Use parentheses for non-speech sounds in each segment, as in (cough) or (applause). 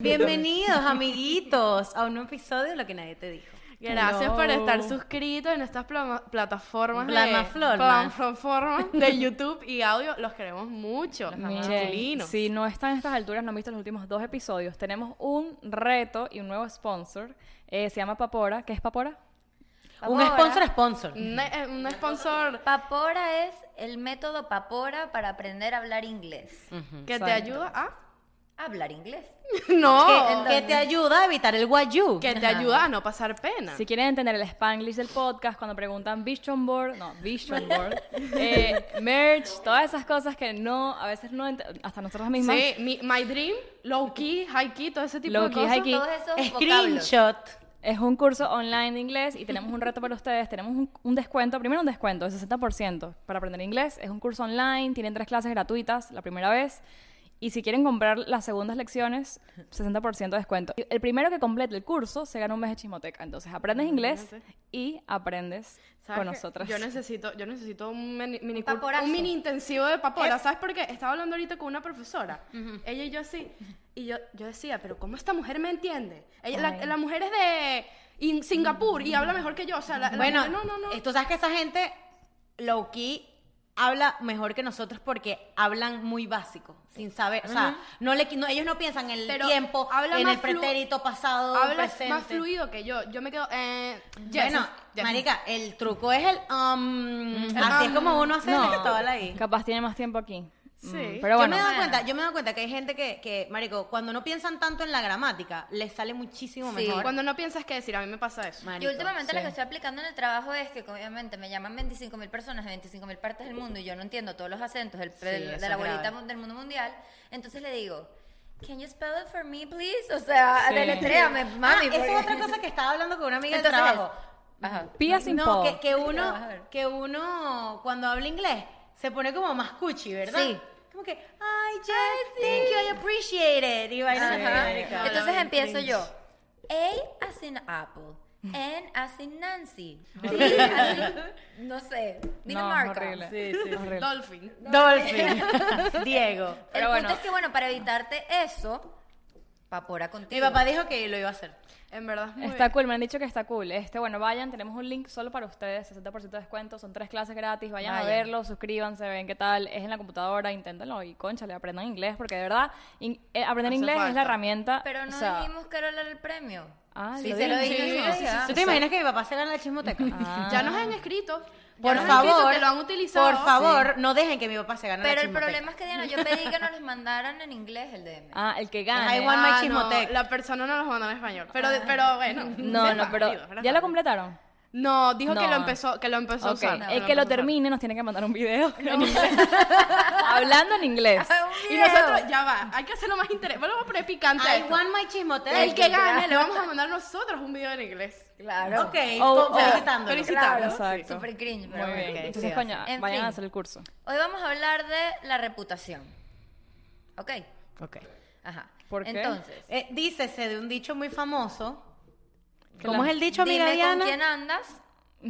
Bienvenidos, amiguitos, a un nuevo episodio de Lo que nadie te dijo. Gracias por estar suscritos en estas plataformas de, Plataformas. plataformas de YouTube y audio. Los queremos mucho. Chiquilinos. si no están a estas alturas, no han visto los últimos dos episodios, tenemos un reto y un nuevo sponsor. eh, se llama Papora. ¿Qué es Papora? Un sponsor sponsor. Un, eh, un sponsor Papora es el método Papora para aprender a hablar inglés. que te ayuda a... Hablar inglés. (laughs) no, Que, que te ayuda a evitar el guayú. que te ayuda a no pasar pena. Si quieren entender el spanglish del podcast, cuando preguntan Vision Board, no, Vision Board, (laughs) eh, merch, todas esas cosas que no, a veces no, hasta nosotros mismos. Sí, mi- my dream, low key, high key, todo ese tipo Low de key, cosas. high key. Todos esos vocablos. Screenshot. Es un curso online de inglés y tenemos un reto para ustedes. Tenemos un, un descuento, primero un descuento de 60% para aprender inglés. Es un curso online, tienen tres clases gratuitas la primera vez. Y si quieren comprar las segundas lecciones, 60% de descuento. El primero que complete el curso se gana un mes de chismoteca. Entonces aprendes inglés y aprendes ¿Sabes con nosotras. Yo necesito, yo necesito un mini, mini, Un un mini intensivo de papora. ¿Sabes por qué? Estaba hablando ahorita con una profesora. Ella y yo así. Y yo, yo decía, pero ¿cómo esta mujer me entiende? Ella, la, la mujer es de in- Singapur y habla mejor que yo. O sea, la, la Bueno, mujer- no, no, no. tú sabes que esa gente low key habla mejor que nosotros porque hablan muy básico, sin saber, o sea, no le, no- ellos no piensan en el Pero tiempo, habla en el pretérito pasado, Hablas presente. más fluido que yo. Yo me quedo. Eh, yes, Bueno, yes. marica, el truco es el um, así es como uno hace No, el todo ahí. capaz tiene más tiempo aquí. Sí. Mm, Pero yo bueno, me he dado cuenta, yo me he dado cuenta que hay gente que, que, marico, cuando no piensan tanto en la gramática, les sale muchísimo Sí. mejor. Cuando no piensas qué decir, a mí me pasa eso. Marico, Yo últimamente lo sí. que estoy aplicando en el trabajo es que obviamente me llaman 25 mil personas de 25 mil partes del mundo y yo no entiendo todos los acentos del- del- eso de la bolita grave. del mundo mundial. Entonces le digo, Can you spell it for me, please? O sea, Sí. deletréame, Ah, mami. esa porque- es otra cosa (laughs) que estaba hablando con una amiga del Entonces, trabajo. Ajá. Pía sin No, po. que, que uno, que uno cuando habla inglés se pone como más cuchi, ¿verdad? Sí. Como que, ay, Jess, thank you, I appreciate it. Y vainas así, Ajá. Entonces empiezo yo. A as in apple. N as in Nancy. D as in, no sé, No, Dinamarca. horrible. Sí, sí. Horrible. Dolphin. Dolphin. (laughs) Diego. El Pero punto bueno. es que, bueno, para evitarte eso, papora contigo. Mi papá dijo que lo iba a hacer. En verdad, es muy Está cool, me han dicho que está cool. Este, bueno, vayan, tenemos un link solo para ustedes, 60% de descuento, son tres clases gratis, vayan a Vayan. verlo, suscríbanse, ven qué tal, es en la computadora, inténtenlo y conchale, aprendan inglés, porque de verdad, in- eh, aprender Hace inglés es falta. la herramienta. Pero no o sea, dijimos que era el premio. Ah, sí, lo se lo dije. Sí, sí, sí. ¿Tú te imaginas que mi papá se gana la chismoteca? (laughs) Ah. Ya nos han escrito. Por favor, que lo han utilizado. por favor, no dejen que mi papá se gane Pero la el problema es que, Diana, yo pedí que nos los mandaran en inglés el DM. Ah, el que I gane. want my Ah, chismoteca. no, la persona no nos mandó en español. Pero, pero bueno. No, no, pero ¿ya lo completaron? No, dijo que lo empezó, que lo empezó a Ok, usar. el que lo termine nos tiene que mandar un video en inglés. (laughs) Hablando en inglés. Un Y nosotros, ya va, hay que hacerlo más interesante. Vamos a poner picante. a I esto. want my chismoteca. El que gane, le vamos a mandar nosotros un video en inglés. Claro. Ok, Oh, oh, felicitándolo. felicitando. Claro. Exacto. Súper cringe, pero Muy bueno. bien. Ok, Entonces, sí, coño, En vayan fin. a hacer el curso. Hoy vamos a hablar de la reputación. ¿Ok? Ok. Ajá. ¿Por qué? Entonces, Eh, dícese de un dicho muy famoso. ¿Cómo la- es el dicho, amiga dime Diana? con quién andas.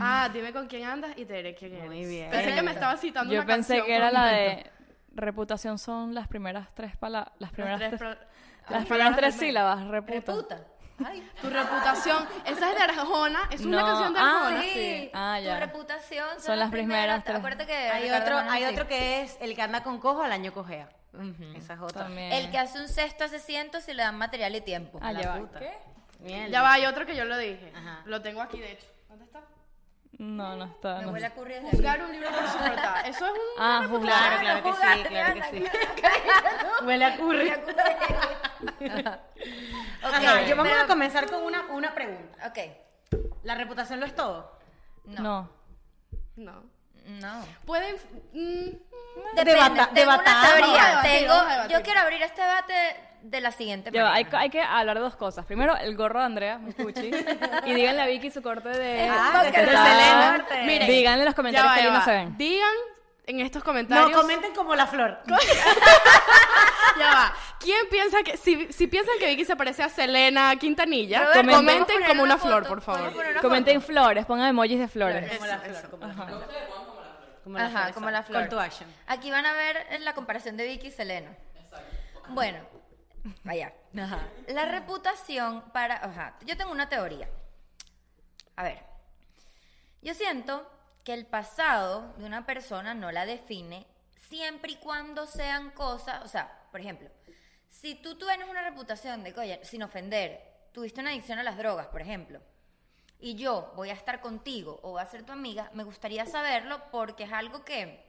Ah, dime con quién andas y te diré quién eres. Muy bien. Pensé que me estaba citando Yo una pensé canción que era la de reputación son las primeras tres palabras, las primeras tres tres, pro- las primeras tres sílabas, reputa. Reputa. Ay. Tu reputación. Esa es de Arjona. Es una No, canción de ah, Arjona. Sí, Ah, ya. tu reputación son, Son las primeras tres. Acuérdate que Hay Ricardo otro, hay otro que es el que anda con cojo al año cojea. Esa es otra. También. El que hace un cesto hace cientos si le dan material y tiempo. Ah, la puta. ¿Qué? Ya va, hay otro que yo lo dije. Ajá. Lo tengo aquí, de hecho. ¿Dónde está? No, no está. Me no huele a curry desde Juzgar un libro por su portada. Eso es un... Ah, juzgar. Claro, claro que sí, claro que sí. Huele a curry. (laughs) Ok, Ajá, yo vamos pero- a comenzar con una, una pregunta. Ok. ¿La reputación lo es todo? No. No. No. No. Pueden... mm, Depende, Debata- tengo una teoría. Debatir, tengo, yo quiero abrir este debate de la siguiente va, hay, hay que hablar de dos cosas. Primero, el gorro de Andrea, muy cuchi. y díganle a Vicky su corte de. Ah, de. Selena. Miren, díganle en los comentarios va, que lindos va. se ven. Digan en estos comentarios... No, comenten como la flor. (laughs) Ya va. ¿Quién piensa que... Si, si piensan que Vicky se parece a Selena Quintanilla, Robert, comenten comenten ¿podemos poner como una, foto? flor, por favor. ¿Podemos poner una Comenten foto? flores, pongan emojis de flores. Como la flor, como la flor. Como Ajá, flor, como la exacto. flor. Call to action. Aquí van a ver la comparación de Vicky y Selena. Bueno, Vaya. La reputación para... Ajá, yo tengo una teoría. A ver, yo siento que el pasado de una persona no la define siempre y cuando sean cosas, o sea, por ejemplo, si tú tienes una reputación de que, oye, sin ofender, tuviste una adicción a las drogas, por ejemplo, y yo voy a estar contigo o voy a ser tu amiga, me gustaría saberlo porque es algo que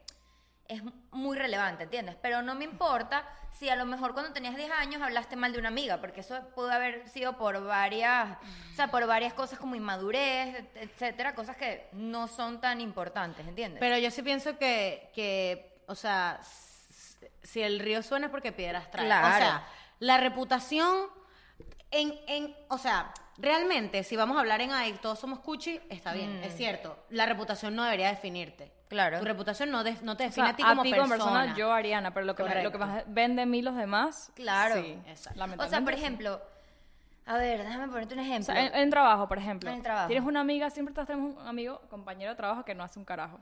es muy relevante, ¿entiendes? Pero no me importa si a lo mejor cuando tenías 10 años hablaste mal de una amiga, porque eso pudo haber sido por varias, o sea, por varias cosas como inmadurez, etcétera, cosas que no son tan importantes, ¿entiendes? Pero yo sí pienso que, que o sea, si el río suena es porque piedras trae. Claro. O sea, la reputación en, en, o sea, realmente, si vamos a hablar en AIC, todos somos cuchi, está bien, es cierto. La reputación no debería definirte. Claro. Tu reputación no, de- no te O define sea, a ti como persona. persona, yo Ariana, pero lo que, me- lo que Correcto. más vende en mí los demás, Claro. sí, Exacto. o sea, por ejemplo, a ver, déjame ponerte un O ejemplo. sea, en, en trabajo, por ejemplo. En trabajo. Tienes una amiga, siempre estás tenemos un amigo, compañero de trabajo que no hace un carajo.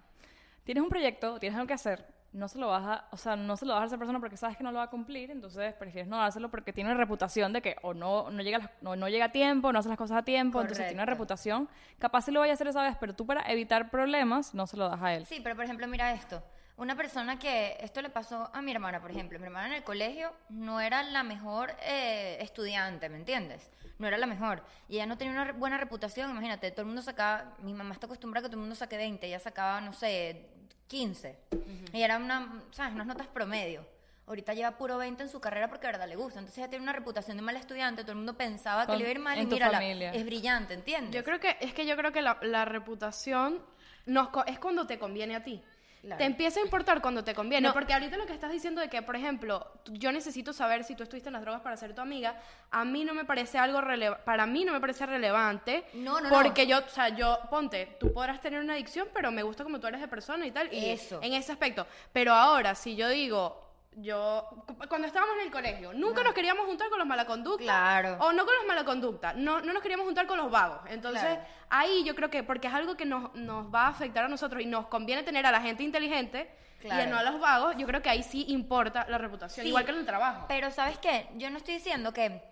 Tienes un proyecto, tienes algo que hacer, no se lo vas a, o sea, no se lo vas a esa persona porque sabes que no lo va a cumplir, entonces prefieres no dárselo porque tiene una reputación de que o no, no, llega, a las- no, no llega a tiempo, no hace las cosas a tiempo, entonces tiene una reputación. Capaz sí lo vaya a hacer esa vez, pero tú para evitar problemas no se lo das a él. Sí, pero por ejemplo, mira esto. Una persona que, esto le pasó a mi hermana, por ejemplo. Mi hermana en el colegio no era la mejor eh, estudiante, ¿me entiendes? No era la mejor. Y ella no tenía una buena reputación, imagínate, todo el mundo sacaba, mi mamá está acostumbrada a que todo el mundo saque 20, ella sacaba, no sé, 15. Y era una, ¿sabes? Unas notas promedio. Ahorita lleva puro 20 en su carrera porque de verdad le gusta. Entonces ella tiene una reputación de mala estudiante, todo el mundo pensaba que le iba a ir mal y mira, familia. es brillante, ¿entiendes? Yo creo que es que yo creo que la, la reputación nos es cuando te conviene a ti. Claro. Te empieza a importar cuando te conviene, No. porque ahorita lo que estás diciendo de que, por ejemplo, yo necesito saber si tú estuviste en las drogas para ser tu amiga, a mí no me parece algo relevante, para mí no me parece relevante, No, no, no. porque yo, o sea, yo, ponte, tú podrás tener una adicción, pero me gusta como tú eres de persona y tal, y Eso. en ese aspecto. Pero ahora, si yo digo, yo, cu- cuando estábamos en el colegio, nunca nos queríamos juntar con los malaconductas, Claro. o no con los malaconductas, no, no nos queríamos juntar con los vagos. Entonces, Claro. ahí yo creo que, porque es algo que nos, nos va a afectar a nosotros y nos conviene tener a la gente inteligente Claro. y no a los vagos, yo creo que ahí sí importa la reputación, Sí, igual que en el trabajo. Pero ¿sabes qué? Yo no estoy diciendo que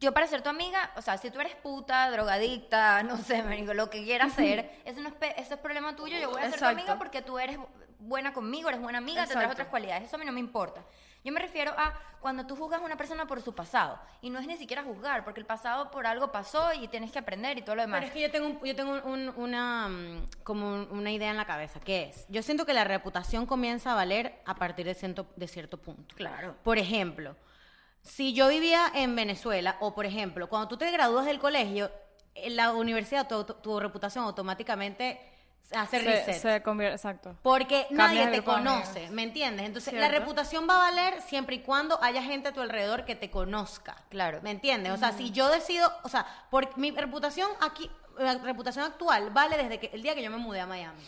yo para ser tu amiga, o sea, si tú eres puta, drogadicta, (laughs) no sé, marico, lo que quieras ser, eso, no es, eso es problema tuyo, yo voy a ser tu amiga porque tú eres buena conmigo, eres buena amiga, tendrás Exacto. otras cualidades, eso a mí no me importa. Yo me refiero a cuando tú juzgas a una persona por su pasado, y no es ni siquiera juzgar, porque el pasado por algo pasó y tienes que aprender y todo lo demás. Pero es que yo tengo, un- yo tengo un- una, mm, como un- una idea en la cabeza, que es, yo siento que la reputación comienza a valer a partir de cierto, de cierto punto. Claro. Por ejemplo, si yo vivía en Venezuela, o por ejemplo, cuando tú te gradúas del colegio, en la universidad, tu, auto- tu reputación automáticamente hace Se, reset. se convierte, exacto. Porque Cambias nadie te conoce. ¿me entiendes? Entonces, Cierto. la reputación va a valer siempre y cuando haya gente a tu alrededor que te conozca. Claro. ¿Me entiendes? O sea, si yo decido, o sea, por mi reputación aquí, la reputación actual vale desde que el día que yo me mudé a Miami.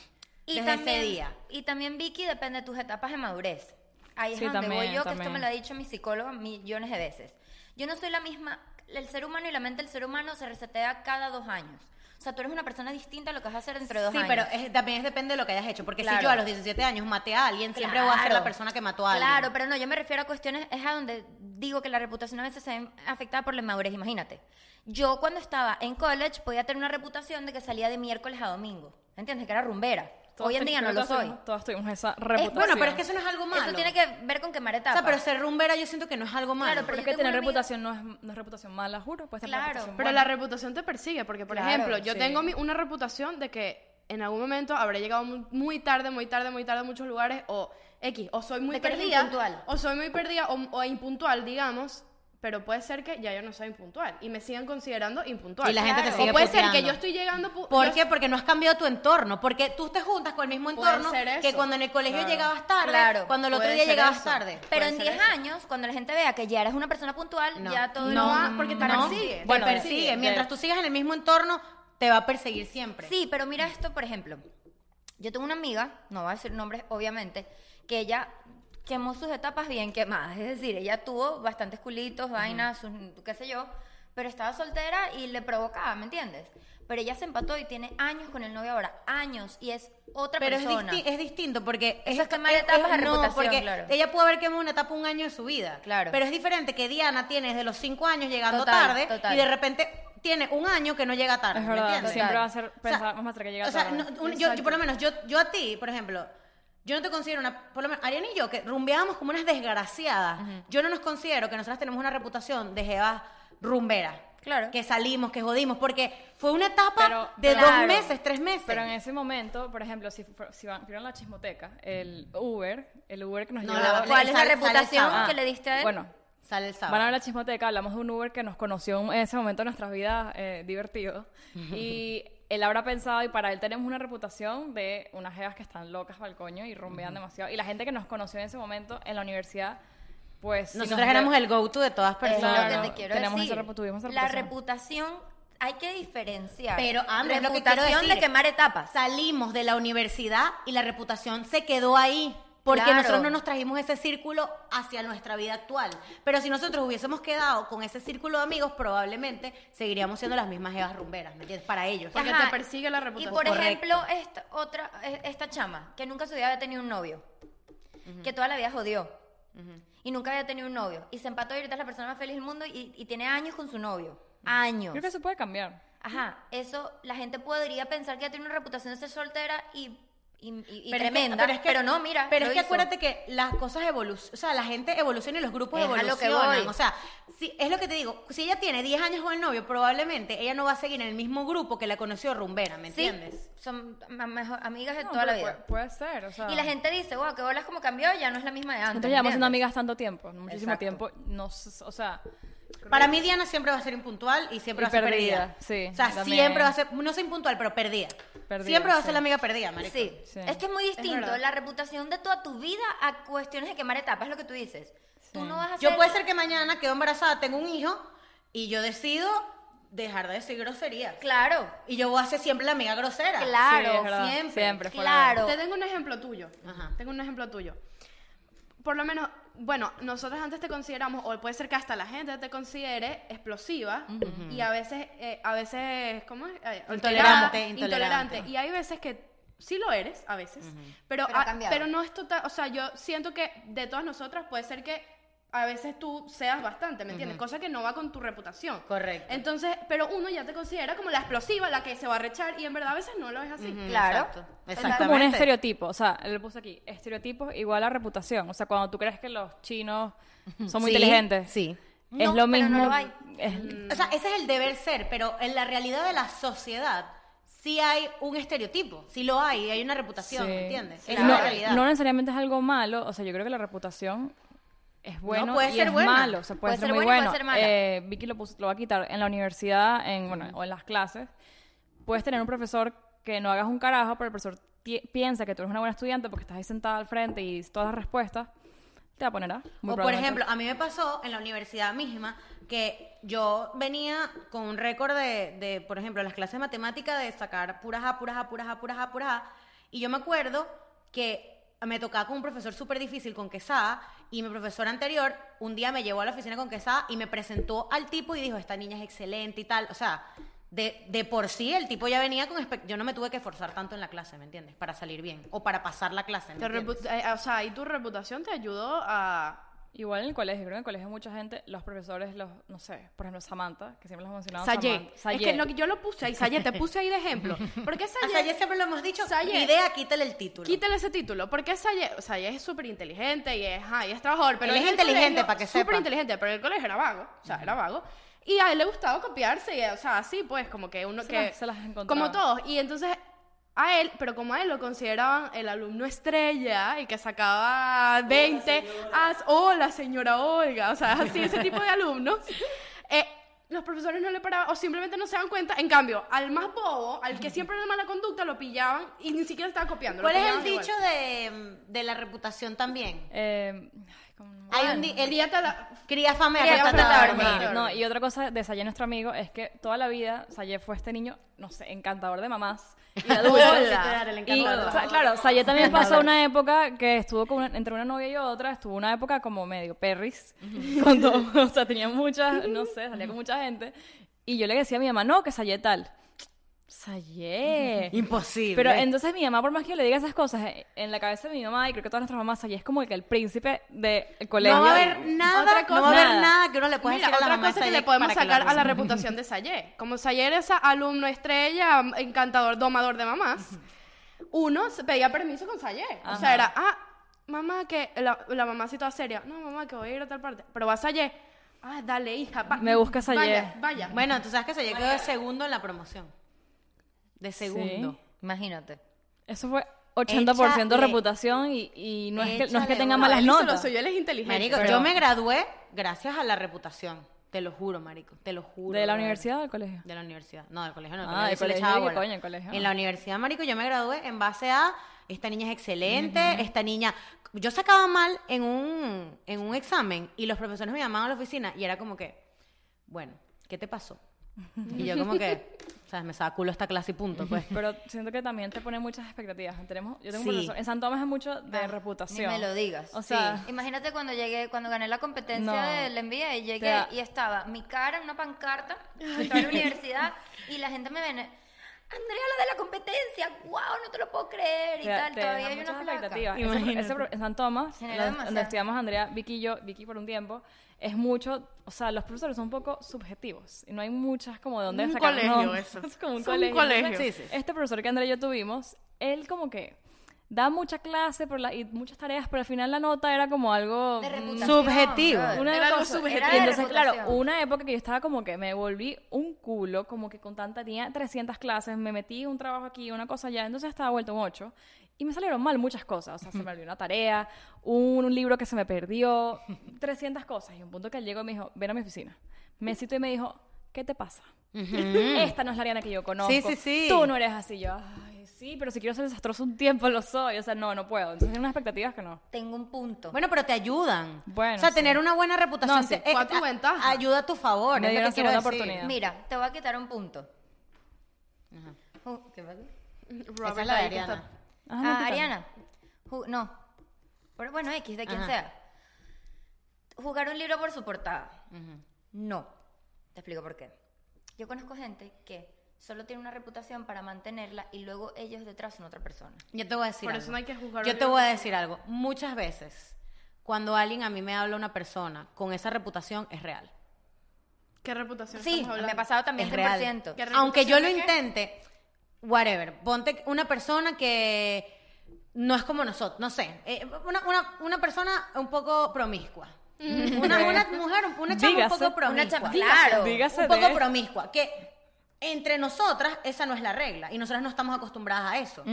Y desde también, ese día. Y también, Vicky, depende de tus etapas de madurez. Ahí es Sí, donde también, voy yo, que esto me lo ha dicho mi psicóloga millones de veces. Yo no soy la misma. El ser humano y la mente del ser humano se resetea cada dos años. O sea, tú eres una persona distinta a lo que vas a hacer dentro de dos Sí, años. pero es- también es depende de lo que hayas hecho. Porque si yo a los 17 años maté a alguien, siempre voy a ser la persona que mató a alguien. Claro, pero no, yo me refiero a cuestiones, es a donde digo que la reputación a veces se ve afectada por la inmadurez. Imagínate, yo cuando estaba en college podía tener una reputación de que salía de miércoles a domingo. ¿Entiendes? Que era rumbera. Hoy en día no lo que soy. tuvimos- Todos tuvimos esa reputación. Bueno, pero es que eso no es algo malo. Eso tiene que ver con quemar O etapas. sea, pero ser rumbera yo siento que no es algo malo. Claro, pero yo tengo tener amiga- reputación no es, no es reputación mala, juro. Tener Claro, Pero buena. la reputación te persigue, porque, por Claro, ejemplo, yo sí. tengo mi- una reputación de que en algún momento habré llegado muy, muy tarde, muy tarde, muy tarde a muchos lugares, o X, o soy muy De que perdida, o soy muy perdida, o, o impuntual, digamos, pero puede ser que ya yo no soy impuntual y me sigan considerando impuntual. Y la gente te sigue O puede ser que yo estoy llegando... ¿Por yo- qué? Porque no has cambiado tu entorno. Porque tú te juntas con el mismo entorno que cuando en el colegio Claro. llegabas tarde, Claro, cuando el otro puede día llegabas eso. tarde. Pero en ser 10 eso. años, cuando la gente vea que ya eres una persona puntual, No. ya todo No, va- va, porque te no. persigue. Te Bueno, persigue. de- Mientras tú sigas en el mismo entorno, te va a perseguir siempre. Sí, pero mira esto, por ejemplo. Yo tengo una amiga, no voy a decir nombres, obviamente, que ella quemó sus etapas bien quemadas. Es decir, ella tuvo bastantes culitos, vainas, sus- qué sé yo, pero estaba soltera y le provocaba, ¿me entiendes? Pero ella se empató y tiene años con el novio ahora, años, y es otra Pero es, persona. disti- es distinto porque Eso es quemar etapas de no, reputación, porque claro. ella pudo haber quemado una etapa un año de su vida. Claro. Pero es diferente que Diana tiene desde los cinco años llegando Total, tarde total. y de repente tiene un año que no llega tarde. Es ¿me verdad, entiendes? siempre va a ser O sea, pensar más que llega o sea, tarde. no, un- yo, yo por lo menos, yo, yo a ti, por ejemplo, yo no te considero una, por lo menos, Ariana y yo, que rumbeábamos como unas desgraciadas, yo no nos considero que nosotras tenemos una reputación de jevas rumberas. Claro. Que salimos, que jodimos, porque fue una etapa Pero- de Claro. dos meses, tres meses. Pero en ese momento, por ejemplo, si, si van, vieron la chismoteca, el Uber, el Uber que nos No, llevó... la- ¿Cuál es la reputación que le diste a él? Bueno, Sale el sábado. van a ver la chismoteca, hablamos de un Uber que nos conoció en ese momento de nuestras vidas eh, divertido. Y él habrá pensado, y para él tenemos una reputación de unas jevas que están locas para el coño y rumbean demasiado. Y la gente que nos conoció en ese momento en la universidad, pues... si Nosotros nos ve- éramos el go-to de todas Es personas. lo que te quiero tenemos decir. esa tuvimos esa la reputación. reputación hay que diferenciar. Pero, Andrés, es lo que quiero reputación decir. de quemar etapas. Salimos de la universidad y la reputación se quedó ahí. Porque Claro. nosotros no nos trajimos ese círculo hacia nuestra vida actual. Pero si nosotros hubiésemos quedado con ese círculo de amigos, probablemente seguiríamos siendo las mismas jevas rumberas, ¿me entiendes? Para ellos. Porque Ajá. te persigue la reputación. Y por Correcto. ejemplo, esta otra, e- esta chama, que nunca en su vida había tenido un novio, que toda la vida jodió, y nunca había tenido un novio, y se empató y ahorita es la persona más feliz del mundo y, y tiene años con su novio. Años. Creo que eso puede cambiar. Ajá, eso la gente podría pensar que ya tiene una reputación de ser soltera y, y, y- y Pero es que- tremenda, pero, que- no, mira. Pero lo es que hizo. acuérdate que las cosas evolucionan, o sea, la gente evoluciona y los grupos Es a lo que evolucionan. voy. O sea, si, es lo que te digo, si ella tiene 10 años con el novio, probablemente ella no va a seguir en el mismo grupo que la conoció rumbera, ¿me Sí, entiendes? son mejor- amigas de No, toda la vida. Puede, puede ser, o sea... Y la gente dice, wow, que bolas como cambió, ya no es la misma de antes. Nosotros llevamos siendo amigas tanto tiempo, muchísimo Exacto. tiempo, no, o sea... Para mí Diana siempre va a ser impuntual y siempre Y va a ser perdida, perdida. sí, O sea, también. siempre va a ser, no sé impuntual, pero perdida. Perdida, siempre va a sí. ser la amiga perdida, marico. Sí. Sí. es que es muy distinto verdad. la reputación de toda tu vida a cuestiones de quemar etapas, es lo que tú dices. Tú no vas a Yo hacer- puede ser que mañana quedo embarazada, tengo un hijo y yo decido dejar de decir groserías. Claro, Y yo voy a ser siempre la amiga grosera. claro, es siempre. siempre claro. Te tengo un ejemplo tuyo. Ajá. Tengo un ejemplo tuyo. Por lo menos, bueno, nosotros antes te consideramos, o puede ser que hasta la gente te considere explosiva y a veces, eh, a veces, ¿cómo es? Eh, Intolerante, intolerante. Y hay veces que sí lo eres, a veces, pero, Pero a- pero no es total, o sea, yo siento que de todas nosotras puede ser que a veces tú seas bastante, ¿me entiendes? Cosa que no va con tu reputación. Correcto. Entonces, pero uno ya te considera como la explosiva, la que se va a rechar y en verdad a veces no lo es así. Claro. exacto, Es como un Exactamente. estereotipo, o sea, le puse aquí, estereotipos igual a reputación. O sea, cuando tú crees que los chinos son muy Sí, inteligentes, sí. es No, lo pero no mismo. lo hay. Mm. es- O sea, ese es el deber ser, pero en la realidad de la sociedad sí hay un estereotipo, sí lo hay, hay una reputación, sí. ¿me entiendes? Es la realidad. no necesariamente es algo malo, o sea, yo creo que la reputación es bueno puede y ser es buena. malo, o sea, puede, Puede ser, ser muy bueno. puede ser mala. Eh, Vicky lo, puso- lo va a quitar en la universidad, en, bueno, o en las clases. Puedes tener un profesor que no hagas un carajo, pero el profesor piensa que tú eres una buena estudiante porque estás ahí sentada al frente y todas las respuestas, te va a poner a. muy o por ejemplo, a mí me pasó en la universidad misma que yo venía con un récord de, de, por ejemplo, las clases de matemática de sacar puras A, puras A, puras A, puras A, puras A. Y yo me acuerdo que me tocaba con un profesor súper difícil con Quesada y mi profesor anterior un día me llevó a la oficina con Quesada y me presentó al tipo y dijo, esta niña es excelente y tal. O sea, de, de por sí el tipo ya venía con... Yo no me tuve que esforzar tanto en la clase, ¿me entiendes? Para salir bien o para pasar la clase, ¿me Te entiendes? repu- eh, o sea, y tu reputación te ayudó a... Igual en el colegio, creo que en el colegio mucha gente, los profesores, los, no sé, por ejemplo, Samantha, que siempre los mencionaba. Sayé. Sayé. Es que que yo lo puse ahí, Sayé, te puse ahí de ejemplo. ¿Por qué A Sayé? Sayé siempre lo hemos dicho, Sayé. idea, quítale el título. Quítale ese título. Porque Sayé, o sea, ella es súper inteligente y es, ajá, y es trabajador. Pero Él es en el inteligente, colegio, pa' que Súper sepa. inteligente, pero en el colegio era vago. O sea, era vago. Y a él le gustaba copiarse, y, o sea, así pues, como que uno Se que... las- se las encontraba. como todos. Y entonces, a él, pero como a él lo consideraban el alumno estrella y que sacaba 20, as, hola señora Olga, o sea, así, ese tipo de alumnos, (laughs) eh, los profesores no le paraban o simplemente no se dan cuenta. En cambio, al más bobo, al que siempre era de mala conducta, lo pillaban y ni siquiera estaba copiando. ¿Cuál es el igual. dicho de, de la reputación también? Eh, como- Hay un di- el día cría fama y Cría fama, a dormir. dormir. No, y otra cosa de Sayé, nuestro amigo, es que toda la vida Sayé fue este niño, no sé, encantador de mamás y de adultos. Y, encantador. o sea, claro, Sayé también pasó una época que estuvo con una- entre una novia y otra, estuvo una época como medio perris, con todo, (laughs) o sea, tenía muchas, no sé, salía con mucha gente, y yo le decía a mi mamá, no, que Sayé tal. Sayé. Imposible. Pero entonces mi mamá, por más que yo le diga esas cosas, eh, en la cabeza de mi mamá y creo que todas nuestras mamás, Sayé es como el que el príncipe del colegio. no va a haber nada, Otra no va a haber nada que uno le pueda Mira, decir a la otra mamá de cosa que le podemos sacar a la reputación de Sayé. Como Sayé era ese alumno estrella, encantador, domador de mamás, uno se pedía permiso con Sayé. O sea, era, ah, mamá, que la, la mamá así toda seria. No, mamá, que voy a ir a tal parte. Pero va Sayé. Ah, dale, hija. va- Me busca Sayé. Vaya, vaya. Bueno, tú sabes que Sayek quedó de segundo en la promoción. De segundo. Sí. Imagínate. Eso fue 80% Échale- reputación y, y no, es que, no es que tenga una- malas lo notas. él es inteligente. Marico, pero- yo me gradué gracias a la reputación. Te lo juro, marico. Te lo juro. ¿De la universidad o del colegio? De la universidad. No, del colegio no. Ah, del colegio, echaba ¿qué bola. coño, el colegio? En la universidad, marico, yo me gradué en base a esta niña es excelente, esta niña... Yo sacaba mal en un, en un examen y los profesores me llamaban a la oficina y era como que, bueno, ¿qué te pasó? (laughs) Y yo como que, o sea, me sacaba culo esta clase y punto, pues. Pero siento que también te pone muchas expectativas. Tenemos, yo tengo un profesor, en San Tomás es mucho de Ah, reputación. Ni me lo digas. O sea, Sí. Imagínate cuando llegué, cuando gané la competencia No. del MBA y llegué y estaba mi cara en una pancarta, estaba en la universidad y la gente me ven, Andrea, la de la competencia, wow, no te lo puedo creer y te, tal, te todavía da hay una expectativas. Ese- ese San Tomás, la- donde estudiamos Andrea, Vicky y yo, Vicky por un tiempo, es mucho, o sea, los profesores son un poco subjetivos y no hay muchas como de dónde Un sacar colegio notas. (laughs) eso. Es como un un colegio. colegio. Entonces, Sí, sí. Este profesor que Andrea y yo tuvimos, él como que da mucha clase por la, y muchas tareas, pero al final la nota era como algo De mm, subjetivo. una Era algo subjetivo. Era entonces, claro, una época que yo estaba como que me volví un culo, como que con tanta, tenía 300 clases, me metí un trabajo aquí, una cosa allá, entonces estaba vuelto un 8. Y me salieron mal muchas cosas, o sea, se me olvidó una tarea, un, un libro que se me perdió, 300 cosas. Y un punto que él llegó y me dijo, ven a mi oficina. Me citó y me dijo, ¿qué te pasa? (laughs) Esta no es la Ariana que yo conozco. Sí, sí, sí. Tú no eres así. Yo, ay, sí, pero si quiero ser desastroso un tiempo lo soy. O sea, no, no puedo. Entonces hay unas expectativas que no. Tengo un punto. Bueno, pero te ayudan. Bueno, o sea, sí. tener una buena reputación No, sí, te- fue a tu a- ventaja. ayuda a tu favor. Me es lo dieron que quiero segunda decir. oportunidad. Mira, te voy a quitar un punto. Uh, ¿Qué pasa? Robert Esa es la de Ariana. Ajá, no, Ah, ¿qué tal? Ariana. Ju- no. Pero bueno, X, de quien Ajá. sea. Jugar un libro por su portada. No. Te explico por qué. Yo conozco gente que solo tiene una reputación para mantenerla y luego ellos detrás son otra persona. Yo te voy a decir Por algo. eso no hay que juzgar Yo te voy a decir algo. Muchas veces, cuando alguien a mí me habla una persona con esa reputación, es real. ¿Qué reputación Sí, estamos me ha pasado también Es real. 100%. ¿Qué Aunque yo lo qué? intente, whatever. Ponte una persona que no es como nosotros, no sé. eh, una, una, una persona un poco promiscua. Una, una mujer, una chama un poco promiscua. Una chama- claro. Dígase un poco de- promiscua. Que entre nosotras esa no es la regla y nosotras no estamos acostumbradas a eso.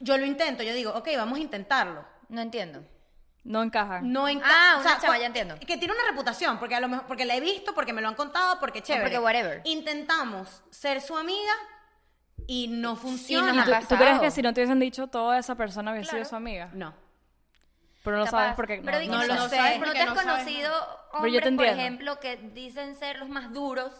Yo lo intento, yo digo, ok, vamos a intentarlo. No entiendo. No encajan. No enca- Ah, o sea, chava, ya entiendo. Que tiene una reputación, porque a lo mejor, porque la he visto, porque me lo han contado, porque chévere. porque whatever. Intentamos ser su amiga y no funciona. nos ¿Tú, tú crees que si no te hubiesen dicho toda esa persona hubiese sido su amiga? No. Pero no Capaz. sabes porque Pero no, no lo sé, ¿No porque te has no conocido hombres, por ejemplo, que dicen ser los más duros?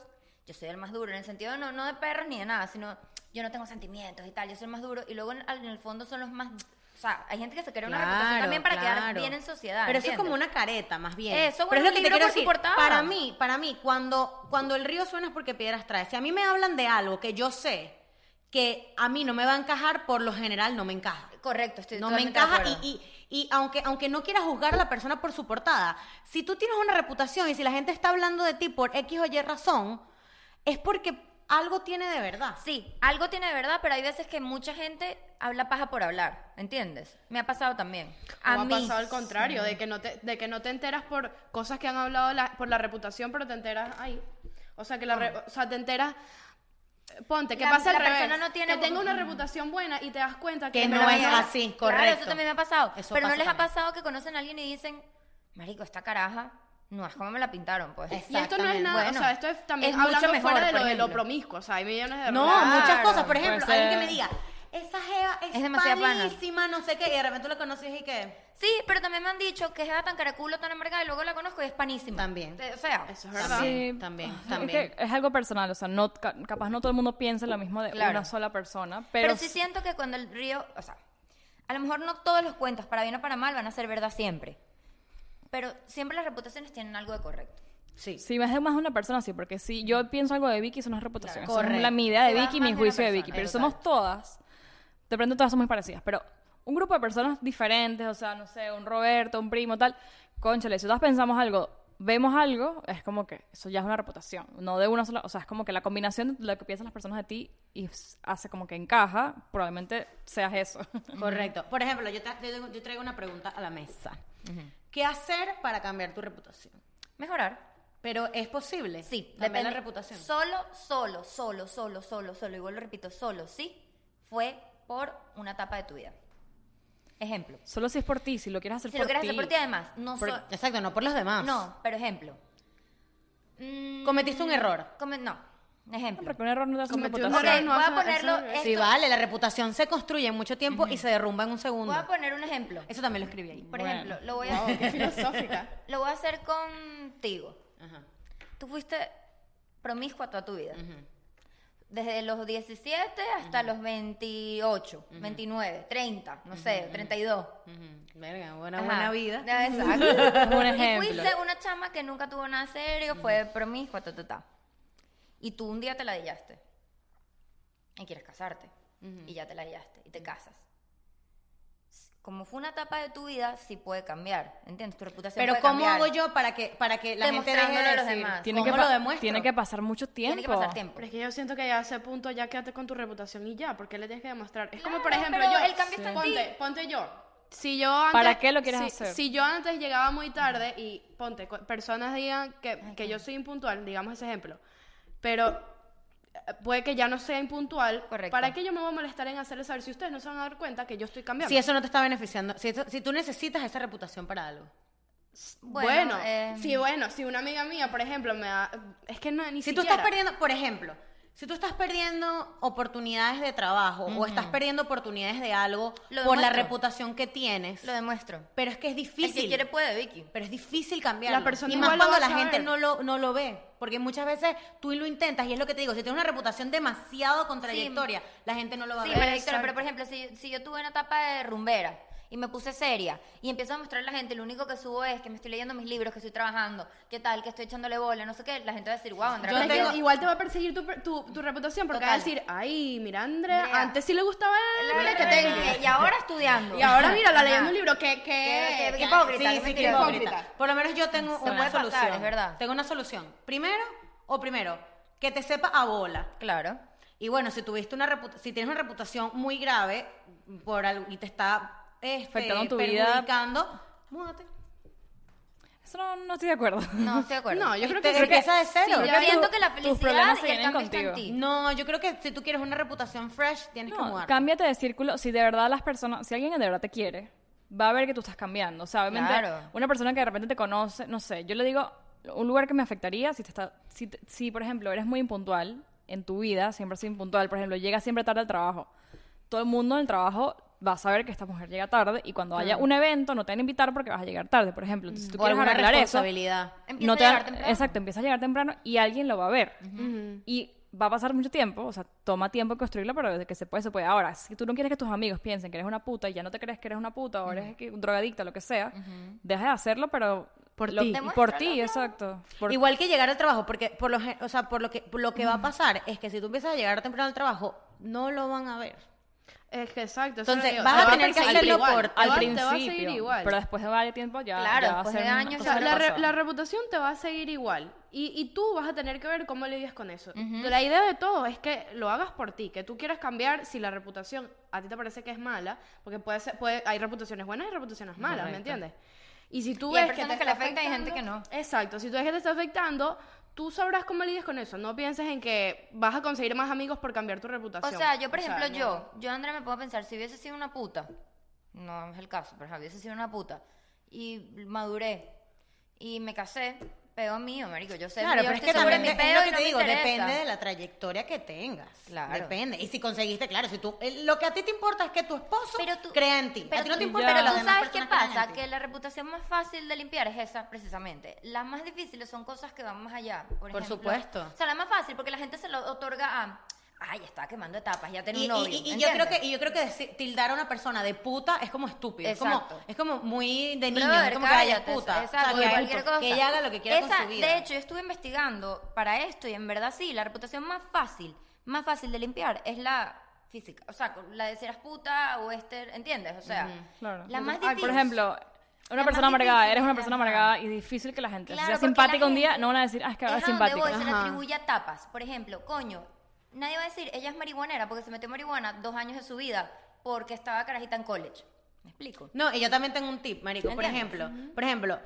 Yo soy el más duro, en el sentido no, no de perros ni de nada, sino yo no tengo sentimientos y tal, yo soy el más duro. Y luego en, en el fondo son los más... O sea, hay gente que se crea una reputación también para quedar claro. bien en sociedad. Pero eso es como una careta, más bien. Eso, Pero es lo que te quiero decir. portada. Para mí, para mí, cuando, cuando el río suena es porque piedras trae. Si a mí me hablan de algo que yo sé que a mí no me va a encajar, por lo general no me encaja. Correcto, estoy no me de encaja y, y, y aunque, aunque no quieras juzgar a la persona por su portada, si tú tienes una reputación y si la gente está hablando de ti por X o Y razón, es porque algo tiene de verdad. Sí, algo tiene de verdad, pero hay veces que mucha gente habla paja por hablar, ¿entiendes? Me ha pasado también. O A ha mí. pasado al contrario, de que no te, de que no te enteras por cosas que han hablado la- por la reputación, pero te enteras ahí. O sea, que la re- o sea, te enteras Ponte, que La- pasa al la revés. persona no tiene- que tenga una reputación buena y te das cuenta que, Que no es así, Claro, correcto. eso también me ha pasado. Eso pero no les ha pasado que conocen a alguien y dicen, Marico, esta caraja no es como me la pintaron, pues. Y esto no es Exactamente. nada, Bueno, o sea, esto es también es mucho hablando mejor, fuera de lo de lo promiscuo, o sea, hay millones de No, muchas cosas. Por ejemplo, alguien que me diga, esa jeva es, Es demasiado panísima, no sé qué, y de repente tú la conoces y que... Sí, pero también me han dicho que es tan caraculo, tan amargada, y luego la conozco y es panísima. También. O sea, Eso es verdad. Sí. también, Es también. que es algo personal, o sea, no, ca- capaz no todo el mundo piensa lo mismo de Claro. una sola persona, pero, pero, sí siento que cuando el río, o sea, a lo mejor no todos los cuentos, para bien o para mal, van a ser verdad siempre. Pero siempre las reputaciones tienen algo de correcto. Sí. si es de más de una persona, sí, porque si yo pienso algo de Vicky, eso no es reputación, Claro. eso es la, Correcto. mi idea de va Vicky mi juicio de persona, Vicky, pero total. somos todas, de pronto todas son muy parecidas, pero un grupo de personas diferentes, o sea, no sé, un Roberto, un primo, tal, conchale, si todas pensamos algo, vemos algo, es como que eso ya es una reputación, no de una sola, o sea, es como que la combinación de lo que piensan las personas de ti y hace como que encaja, probablemente seas eso. Correcto. Por ejemplo, yo, tra- yo yo traigo una pregunta a la mesa. ¿Qué hacer para cambiar tu reputación? Mejorar. Pero es posible. Sí, cambiar la depende. reputación. Solo, solo, solo, solo, solo, solo, igual lo repito, solo, sí, fue por una etapa de tu vida. Ejemplo. Solo si es por ti, si lo quieres hacer Si por lo quieres ti. hacer por ti, además, no Por- so- Exacto, no por los demás. No, pero ejemplo. Mm, Cometiste un error. come- no, ejemplo. Porque un error no te hace un reputación. error, no voy a ponerlo. esto- Sí, vale, la reputación se construye en mucho tiempo y se derrumba en un segundo. Voy a poner un ejemplo. Eso también lo escribí ahí. Por Bueno. ejemplo, lo voy, a, Wow, qué (laughs) filosófica. lo voy a hacer contigo. Ajá. Tú fuiste promiscua toda tu vida. Ujú. Desde los 17 hasta los 28, 29, 30, no sé, 32. Ujú. Verga, buena, Ajá. buena vida. (laughs) Exacto. Un Y ejemplo. fuiste una chama que nunca tuvo nada serio, fue promiscua, ta, ta, ta. Y tú un día te la dillaste. Y quieres casarte. Y ya te la dillaste. Y te casas. Como fue una etapa de tu vida, sí puede cambiar. ¿Entiendes? Tu reputación Pero puede ¿cómo cambiar. hago yo para que, para que la gente deje de a los decir? demás. Tiene ¿Cómo que, lo demuestro? tiene que pasar mucho tiempo. Tiene que pasar tiempo. Pero es que yo siento que ya a ese punto ya quédate con tu reputación y ya, porque le tienes que demostrar. Es como, por ejemplo, yo. el cambio está en ponte, ti. ponte yo. Si yo antes, ¿Para qué lo quieres si, hacer? Si yo antes llegaba muy tarde y, ponte, personas digan que, que yo soy impuntual, digamos ese ejemplo, pero puede que ya no sea impuntual, Correcto. ¿para qué yo me voy a molestar en hacerles saber si ustedes no se van a dar cuenta que yo estoy cambiando? Si eso no te está beneficiando, si, eso- si tú necesitas esa reputación para algo. Bueno, Bueno, eh, sí, bueno, si una amiga mía, por ejemplo, me da... Es que no, ni Si tú siquiera... estás perdiendo, por ejemplo, si tú estás perdiendo oportunidades de trabajo o estás perdiendo oportunidades de algo Lo por la reputación que tienes, Lo demuestro. pero es que es El que difícil. quiere puede, Vicky. Pero es difícil cambiarlo. La persona y más igual cuando la gente no lo, no lo ve. Porque muchas veces tú lo intentas y es lo que te digo, si tienes una reputación demasiado con trayectoria, la gente no lo va Sí, a ver. María Victoria, pero por ejemplo, si, si yo tuve una etapa de rumbera y me puse seria y empiezo a mostrar a la gente, lo único que subo es que me estoy leyendo mis libros, que estoy trabajando, qué tal, que estoy echándole bola, no sé qué, la gente va a decir, wow, Andrea, Yo que tengo- igual te va a perseguir tu, tu, tu reputación porque va a Total. decir, ay, mira, Andrea, antes sí le gustaba el la- mira que la- tengo. y ahora estudiando. Y ahora mira, la leyendo un libro que... Qué- que, qué hipócrita, Sí, sí, qué mentiroso. hipócrita. Por lo menos yo tengo Se una puede pasar, solución. es verdad. Tengo una solución. Primero, o primero, que te sepa a bola. Claro. Y bueno, si tuviste una reputa- si tienes una reputación muy grave por algo y te está este, Afectando tu vida. perjudicando, múdate. Eso no, no estoy de acuerdo. No, estoy de acuerdo. (laughs) No, yo creo Te- que... empieza de cero. Sí, que siento que la felicidad y el cambio está en contigo. ti. No, yo creo que si tú quieres una reputación fresh, tienes que No, mudarte. cámbiate de círculo. Si de verdad las personas, si alguien de verdad te quiere, va a ver que tú estás cambiando. O sea, obviamente, Claro. una persona que de repente te conoce, no sé, yo le digo, un lugar que me afectaría, si te está, si, si por ejemplo eres muy impuntual en tu vida, siempre has sido impuntual, por ejemplo, llegas siempre tarde al trabajo. Todo el mundo en el trabajo va a saber que esta mujer llega tarde y cuando haya un evento no te van a invitar porque vas a llegar tarde, por ejemplo. Entonces, si tú o quieres arreglar eso, no a te van- llegar temprano. Exacto, empieza a llegar temprano y alguien lo va a ver. Y va a pasar mucho tiempo, o sea, toma tiempo construirlo, pero desde que se puede, se puede. Ahora, si tú no quieres que tus amigos piensen que eres una puta y ya no te crees que eres una puta o eres que- un drogadicto, lo que sea, deja de hacerlo, pero Por ti. Por ti, exacto. Por- Igual que llegar al trabajo, porque por lo, gen- o sea, por lo que por lo que va a pasar es que si tú empiezas a llegar temprano al trabajo, no lo van a ver. Es que exacto. Entonces, digo, vas a tener que hacerlo igual, por- al principio, Te va a seguir igual. pero después de varios tiempos ya, Claro, ya va a después ser de años la, re- la reputación te va a seguir igual. Y, y tú vas a tener que ver cómo lidias con eso. La idea de todo es que lo hagas por ti, que tú quieras cambiar si la reputación a ti te parece que es mala, porque puede ser, puede, hay reputaciones buenas y reputaciones malas, ¿me Correcto. entiendes? Y si tú Y hay ves que te que le afecta y hay gente que no. Exacto, si tú ves que te está afectando, tú sabrás cómo lidias con eso. No pienses en que vas a conseguir más amigos por cambiar tu O reputación. sea, yo, por O sea, ejemplo, no. yo, yo, Andrea, me puedo pensar, si hubiese sido una puta, no es el caso, pero ajá, hubiese sido una puta, y maduré, y me casé, peo mío, marico. Yo sé, Claro, yo pero es estoy que también mi es peo lo que te digo, depende de la trayectoria que tengas. Claro. Depende. Y si conseguiste, claro, si tú, eh, lo que a ti te importa es que tu esposo Pero tú, crea en ti. Pero a ti no te importa Ya. pero tú sabes qué pasa, que la reputación más fácil de limpiar es esa, precisamente. Las más difíciles son cosas que van más allá. Por, Por ejemplo. supuesto. O sea, la más fácil, porque la gente se lo otorga a, ay, estaba quemando etapas, ya tenía Y, un novio. y- y- y yo creo que y yo creo que decir- tildar a una persona de puta es como estúpido. Es como, Exacto. es como muy de niño. Brother, es como que cállate, puta. exacto, O sea, que, cualquier cosa. que ella haga lo que quiera Esa- con su vida. De hecho, yo estuve investigando para esto y en verdad sí, la reputación más fácil, más fácil de limpiar es la física. O sea, la de ser puta o este, ¿entiendes? O sea, Claro. la más Ay, difícil. por ejemplo, una persona amargada, eres una persona amargada y difícil que la gente Claro, sea simpática la un día, gente- no van a decir, ah, es que Es simpática. voy, se le atribuye a tapas. Por ejemplo, coño, nadie va a decir, ella es marihuanera porque se metió marihuana dos años de su vida porque estaba carajita en college. ¿Me explico? No, y yo también tengo un tip, marico. Por ejemplo, por ejemplo,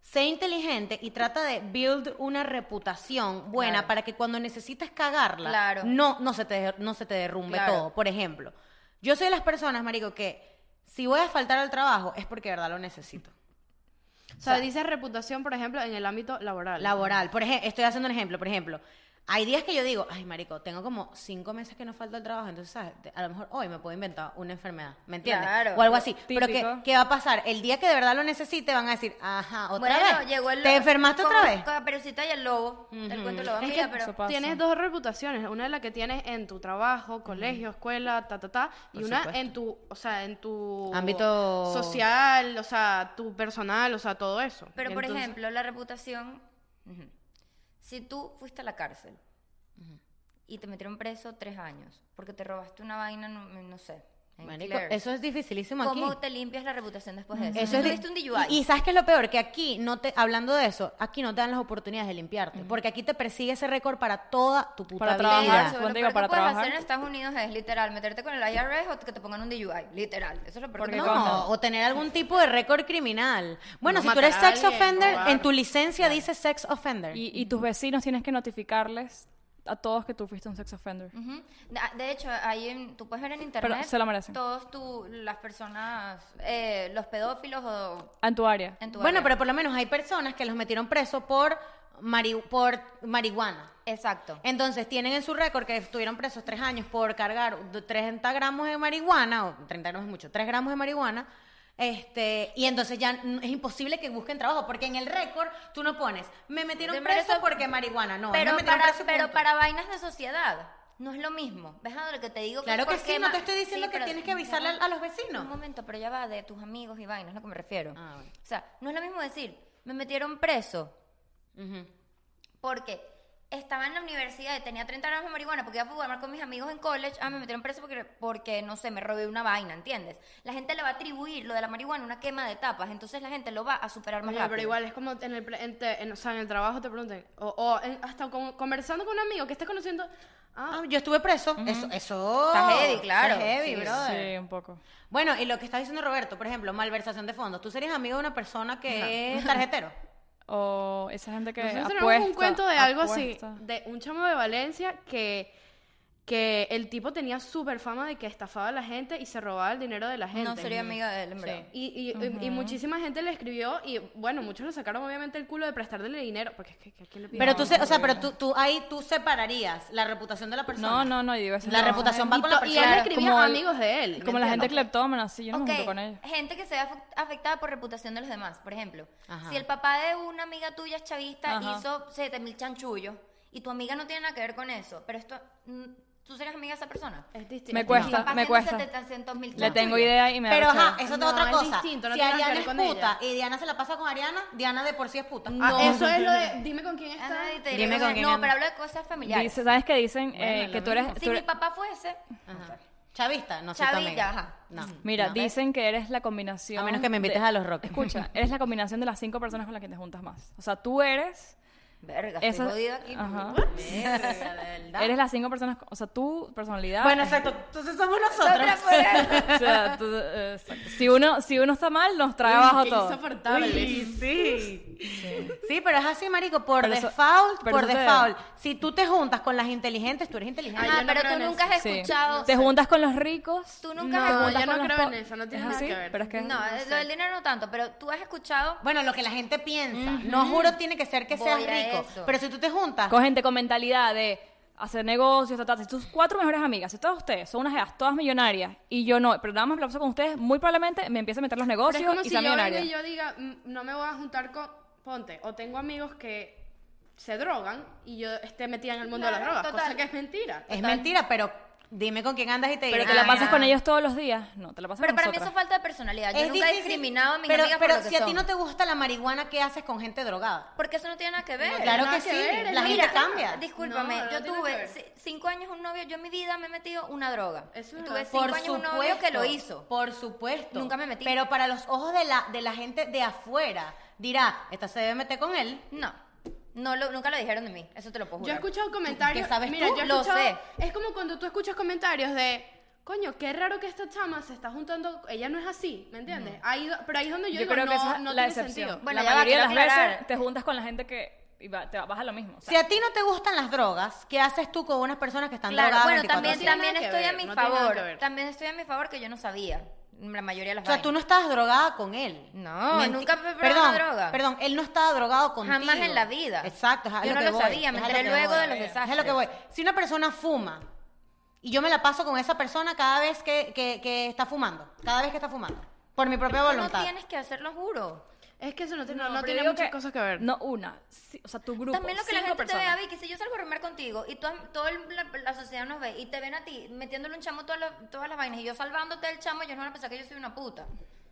sé inteligente y trata de build una reputación buena Claro. para que cuando necesites cagarla, Claro. no, no, se te, no se te derrumbe Claro. todo. Por ejemplo, yo soy de las personas, marico, que si voy a faltar al trabajo es porque de verdad lo necesito. O sea, dice reputación, por ejemplo, en el ámbito laboral. Laboral. Por ejemplo, estoy haciendo un ejemplo. Por ejemplo, hay días que yo digo, ay, marico, tengo como cinco meses que no falta el trabajo, entonces, ¿sabes? A lo mejor hoy me puedo inventar una enfermedad, ¿me entiendes? Claro. O algo así. Pero ¿qué. ¿qué va a pasar? El día que de verdad lo necesite van a decir, ajá, otra bueno, vez. llegó el ¿Te enfermaste con- otra vez? Con Caperucita y el lobo. El cuento lobo. Es Mira, que pero... tienes dos reputaciones, una es la que tienes en tu trabajo, colegio, escuela, ta, ta, ta, y Por una supuesto. en tu, o sea, en tu Ámbito- social, o sea, tu personal, o sea, todo eso. Pero, Y por entonces- ejemplo, la reputación... Si tú fuiste a la cárcel y te metieron preso tres años porque te robaste una vaina, no, no sé, Marico, eso es dificilísimo aquí. ¿Cómo te limpias la reputación después de eso? Eso es un DUI. y, y sabes qué es lo peor, que aquí no te, hablando de eso, aquí no te dan las oportunidades de limpiarte, porque aquí te persigue ese récord para toda tu puta Para vida. trabajar. Lo digo peor para que puedes trabajar. hacer en Estados Unidos es literal meterte con el IRS o que te pongan un DUI, literal. Eso es lo peor que Porque No, o tener algún tipo de récord criminal. Bueno, No si tú eres sex alguien, offender, robar. en tu licencia dice sex offender. Y, y tus vecinos tienes que notificarles a todos que tú fuiste un sex offender. Ujú. De, de hecho, ahí en- tú puedes ver en internet se lo merecen. todos tu, las personas, eh, los pedófilos o En tu área. en tu bueno, área. pero por lo menos hay personas que los metieron preso por, mari- por marihuana. Exacto. Entonces tienen en su récord que estuvieron presos tres años por cargar de 30 gramos de marihuana, o 30 gramos es mucho, 3 gramos de marihuana, este, y entonces ya es imposible que busquen trabajo, porque en el récord tú no pones, me metieron De preso porque marihuana, no, pero me para, preso pero punto. para vainas de sociedad no es lo mismo. ¿Ves a lo que te digo? Claro que sí, no te estoy diciendo Sí, que tienes que avisarle a los vecinos. Un momento, pero ya va de tus amigos y vainas, es lo que me refiero. Ah, bueno. O sea, no es lo mismo decir, me metieron preso porque estaba en la universidad y tenía 30 gramos de marihuana porque iba a fumar con mis amigos en college. Ah, me metieron preso porque, porque, no sé, me robé una vaina, ¿entiendes? La gente le va a atribuir lo de la marihuana una quema de etapas, entonces la gente lo va a superar más Oye, rápido. pero igual es como en el, en te- en- o sea, en el trabajo te pregunten, o, o en- hasta con- conversando con un amigo que estés conociendo, ah, Ah, yo estuve preso, eso, eso... Está heavy, claro. es heavy, Sí, brother. Sí, un poco. Bueno, y lo que está diciendo Roberto, por ejemplo, malversación de fondos. ¿Tú serías amigo de una persona que es tarjetero? (laughs) O esa gente que Nosotros apuesta. tenemos un cuento de algo así, apuesta. de un chamo de Valencia que, que el tipo tenía súper fama de que estafaba a la gente y se robaba el dinero de la gente. no sería amiga de él, en verdad. Y, y, y- y muchísima gente le escribió y bueno, muchos le sacaron obviamente el culo de prestarle dinero, porque es que, que- ¿quién le? Pero tú, se- o sea, pero tú, tú ahí tú separarías la reputación de la persona. No, no, no, yo digo eso. La no. reputación va y, con la to- y él persona. escribía Como a el- amigos de él. ¿me Como la gente cleptómana, sí, yo no Ok, me junto con ellos. gente que se ve afect- afectada por reputación de los demás. Por ejemplo, Ajá. si el papá de una amiga tuya es chavista Ajá. hizo 7000 chanchullos y tu amiga no tiene nada que ver con eso, pero esto, mm, ¿tú serías amiga de esa persona? Es distinto. Me es cuesta, papá me cuesta. 700.000 Le tengo idea y me da Pero ajá, eso es No, otra es cosa. distinto, no si Ariana es puta ella. y Diana se la pasa con Ariana, Diana de por sí es puta. Ah, eso es lo de, (laughs) dime con quién Ah, está. Dime diría, con quién No, anda. pero hablo de cosas familiares. Dice, ¿Sabes qué dicen? Bueno, Eh, que tú eres... si tú mi papá fuese... Ajá. Chavista, no soy tu Chavilla, ajá. No. Mira, no. dicen que eres la combinación... A menos que me invites de- a los rock. Escucha, (laughs) eres la combinación de las cinco personas con las que te juntas más. O sea, tú eres... Verga, Esa- estoy jodida aquí. Ajá. Verga, (laughs) de verdad. Eres las cinco personas... O sea, tu personalidad... Bueno, exacto. Entonces somos nosotros. (laughs) O sea, tú- eh, si, uno, si uno está mal, nos trae abajo Qué todo. insoportable. Uy, sí. Sí, pero es así, marico, por Pero default, pero por te- default. Si tú te juntas con las inteligentes, tú eres inteligente. Yo no pero tú nunca has Sí. escuchado. Te juntas con los ricos. Tú nunca No, has yo juntas no con los creo en eso, no tiene ¿Es nada así? que ver. Pero es que No, lo del dinero no tanto, pero tú has escuchado. Bueno, lo que la gente piensa. No juro tiene que ser que seas Voy rico. eso. Pero si tú te juntas, con gente con mentalidad de hacer negocios, ta, ta, ta. si tus cuatro mejores amigas, si todas ustedes son unas jevas todas millonarias y yo no, pero nada más me la paso con ustedes, muy probablemente me empiece a meter los Pero negocios es como y si sea yo millonaria. y yo diga, "Mm, no me voy a juntar con, ponte, o tengo amigos que se drogan y yo esté metida en el mundo de las drogas, total. cosa que es mentira. es mentira, pero dime con quién andas y te Pero dirán, te la "Ay, pasas ah". con ellos todos los días. No, te la pasas Pero con para mí eso nosotras. es falta de personalidad. Yo Es nunca he difícil, discriminado a mis pero, amigas pero por lo que si a ti son. no te gusta la marihuana, ¿qué haces con gente drogada? Porque eso no tiene nada que ver. No, claro que que sí, ver, la es gente Mira, cambia. Discúlpame, No, no yo tiene que tuve ver. ci- cinco años un novio, yo en mi vida me he metido una droga. Eso es tuve verdad. cinco Por años un novio que lo hizo. Por supuesto. Nunca me metí. Pero para los ojos de la, de la gente de afuera, dirá, esta se debe meter con él. No, no lo, nunca lo dijeron de mí, eso te lo puedo Yo he jurar. escuchado comentarios. ¿Qué sabes mira, tú? yo he Lo sé. Es como cuando tú escuchas comentarios de. Coño, qué raro que esta chama se está juntando. Ella no es así, ¿me entiendes? Ahí, do- pero ahí es donde yo, Yo digo, creo no, que esa es no la tiene excepción. sentido. Bueno, la ya va, mayoría de las aclarar. veces te juntas con la gente que y va- te vas a lo mismo. o sea, Si a ti no te gustan las drogas, ¿qué haces tú con unas personas que están Claro, drogadas bueno, 24/7? también, también estoy a mi favor. También estoy a mi favor que yo no sabía la mayoría de las O sea, tú no estabas drogada con él. No, Menti- nunca me he probado perdón, droga. Perdón, él no estaba drogado contigo. Jamás en la vida. Exacto. es Yo no que lo voy, sabía, me es enteré luego voy. de los Es desastres. lo que voy. Si una persona fuma y yo me la paso con esa persona cada vez que, que- que está fumando, cada vez que está fumando, por mi propia no voluntad. tienes que hacerlo, juro. Es que eso no tiene, no, muchas que- cosas que ver. No una, sí, o sea, tu grupo. También lo que la gente te vea, Vicky, si yo salgo a rumar contigo y toda, toda el- la, la sociedad nos ve y te ven a ti metiéndole un chamo todas las, todas las vainas y yo salvándote del chamo, ellos no van a pensar que yo soy una puta.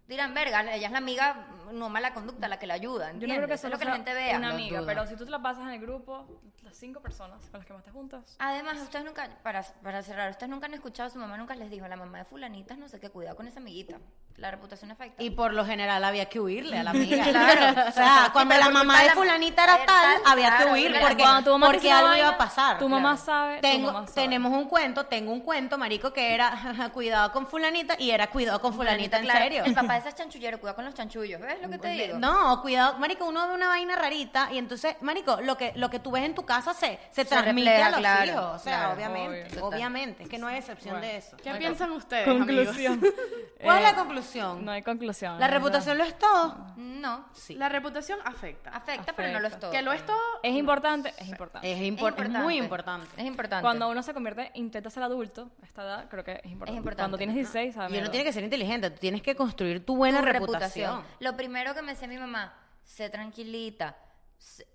Dirán, verga, ella es la amiga no mala conducta, la que la ayuda. Yo no creo que Eso es lo que la gente vea. una amiga, pero si tú te la pasas en el grupo, las cinco personas con las que más te juntas. Además, ustedes nunca, para, para cerrar, ustedes nunca han escuchado, su mamá nunca les dijo, la mamá de fulanitas, no sé qué, cuidado con esa amiguita. La reputación afecta. Y por lo general había que huirle a la (laughs) amiga. Claro. O sea, Sí, cuando la mamá de de la- fulanita era tal, tal, había que huir porque, Cuando tu mamá te porque dice una algo iba a pasar. tu mamá Claro. sabe, tu Tengo- mamá sabe. Tenemos un cuento, tengo un cuento, marico, que era (laughs) cuidado con fulanita y era cuidado con fulanita, en claro. serio. El papá (laughs) de esas chanchulleros, cuidado con los chanchullos, ¿ves lo que te digo? No, cuidado, marico, uno ve una vaina rarita y entonces, marico, lo que lo que tú ves en tu casa se, se, transmite refleja, a los claro, hijos, o sea, claro, obviamente, obvio, obviamente, es que no hay excepción Bueno. de eso. ¿Qué piensan ustedes, Conclusión. amigos? ¿Cuál es Eh, la conclusión? No hay conclusión. ¿La reputación lo es todo? No, Sí. La reputación afecta. afecta, pero no lo es todo. Que lo es todo. Es importante, es importante. Es, impor- es importante. muy importante. Es importante. Cuando uno se convierte, intenta ser adulto, a esta edad, creo que es importante. importante. Cuando tienes 16, Y uno tiene que ser inteligente, tú tienes que construir tu buena Tu reputación. Lo primero que me decía mi mamá, sé tranquilita.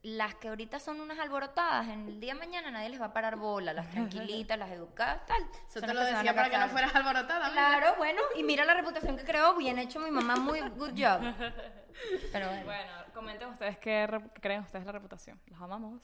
Las que ahorita son unas alborotadas, en el día de mañana nadie les va a parar bola. Las (laughs) tranquilitas, las educadas, tal. Eso son te lo decía para que no fueras alborotada. Claro, bueno, y mira la reputación que creó, bien hecho mi mamá, muy good job. (laughs) Pero bueno. Bueno, comenten ustedes qué, re- qué creen ustedes de la reputación. Los amamos.